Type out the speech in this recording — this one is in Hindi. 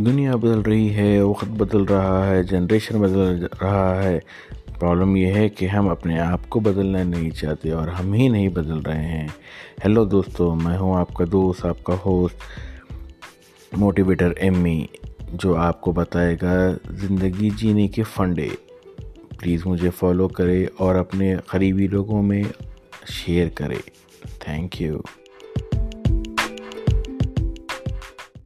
दुनिया बदल रही है, वक्त बदल रहा है जनरेशन बदल रहा है। प्रॉब्लम यह है कि हम अपने आप को बदलना नहीं चाहते और हम ही नहीं बदल रहे हैं। हेलो दोस्तों, मैं हूँ आपका दोस्त, आपका होस्ट मोटिवेटर एमी जो आपको बताएगा ज़िंदगी जीने के फंडे। प्लीज़ मुझे फॉलो करें और अपने करीबी लोगों में शेयर करें। Thank you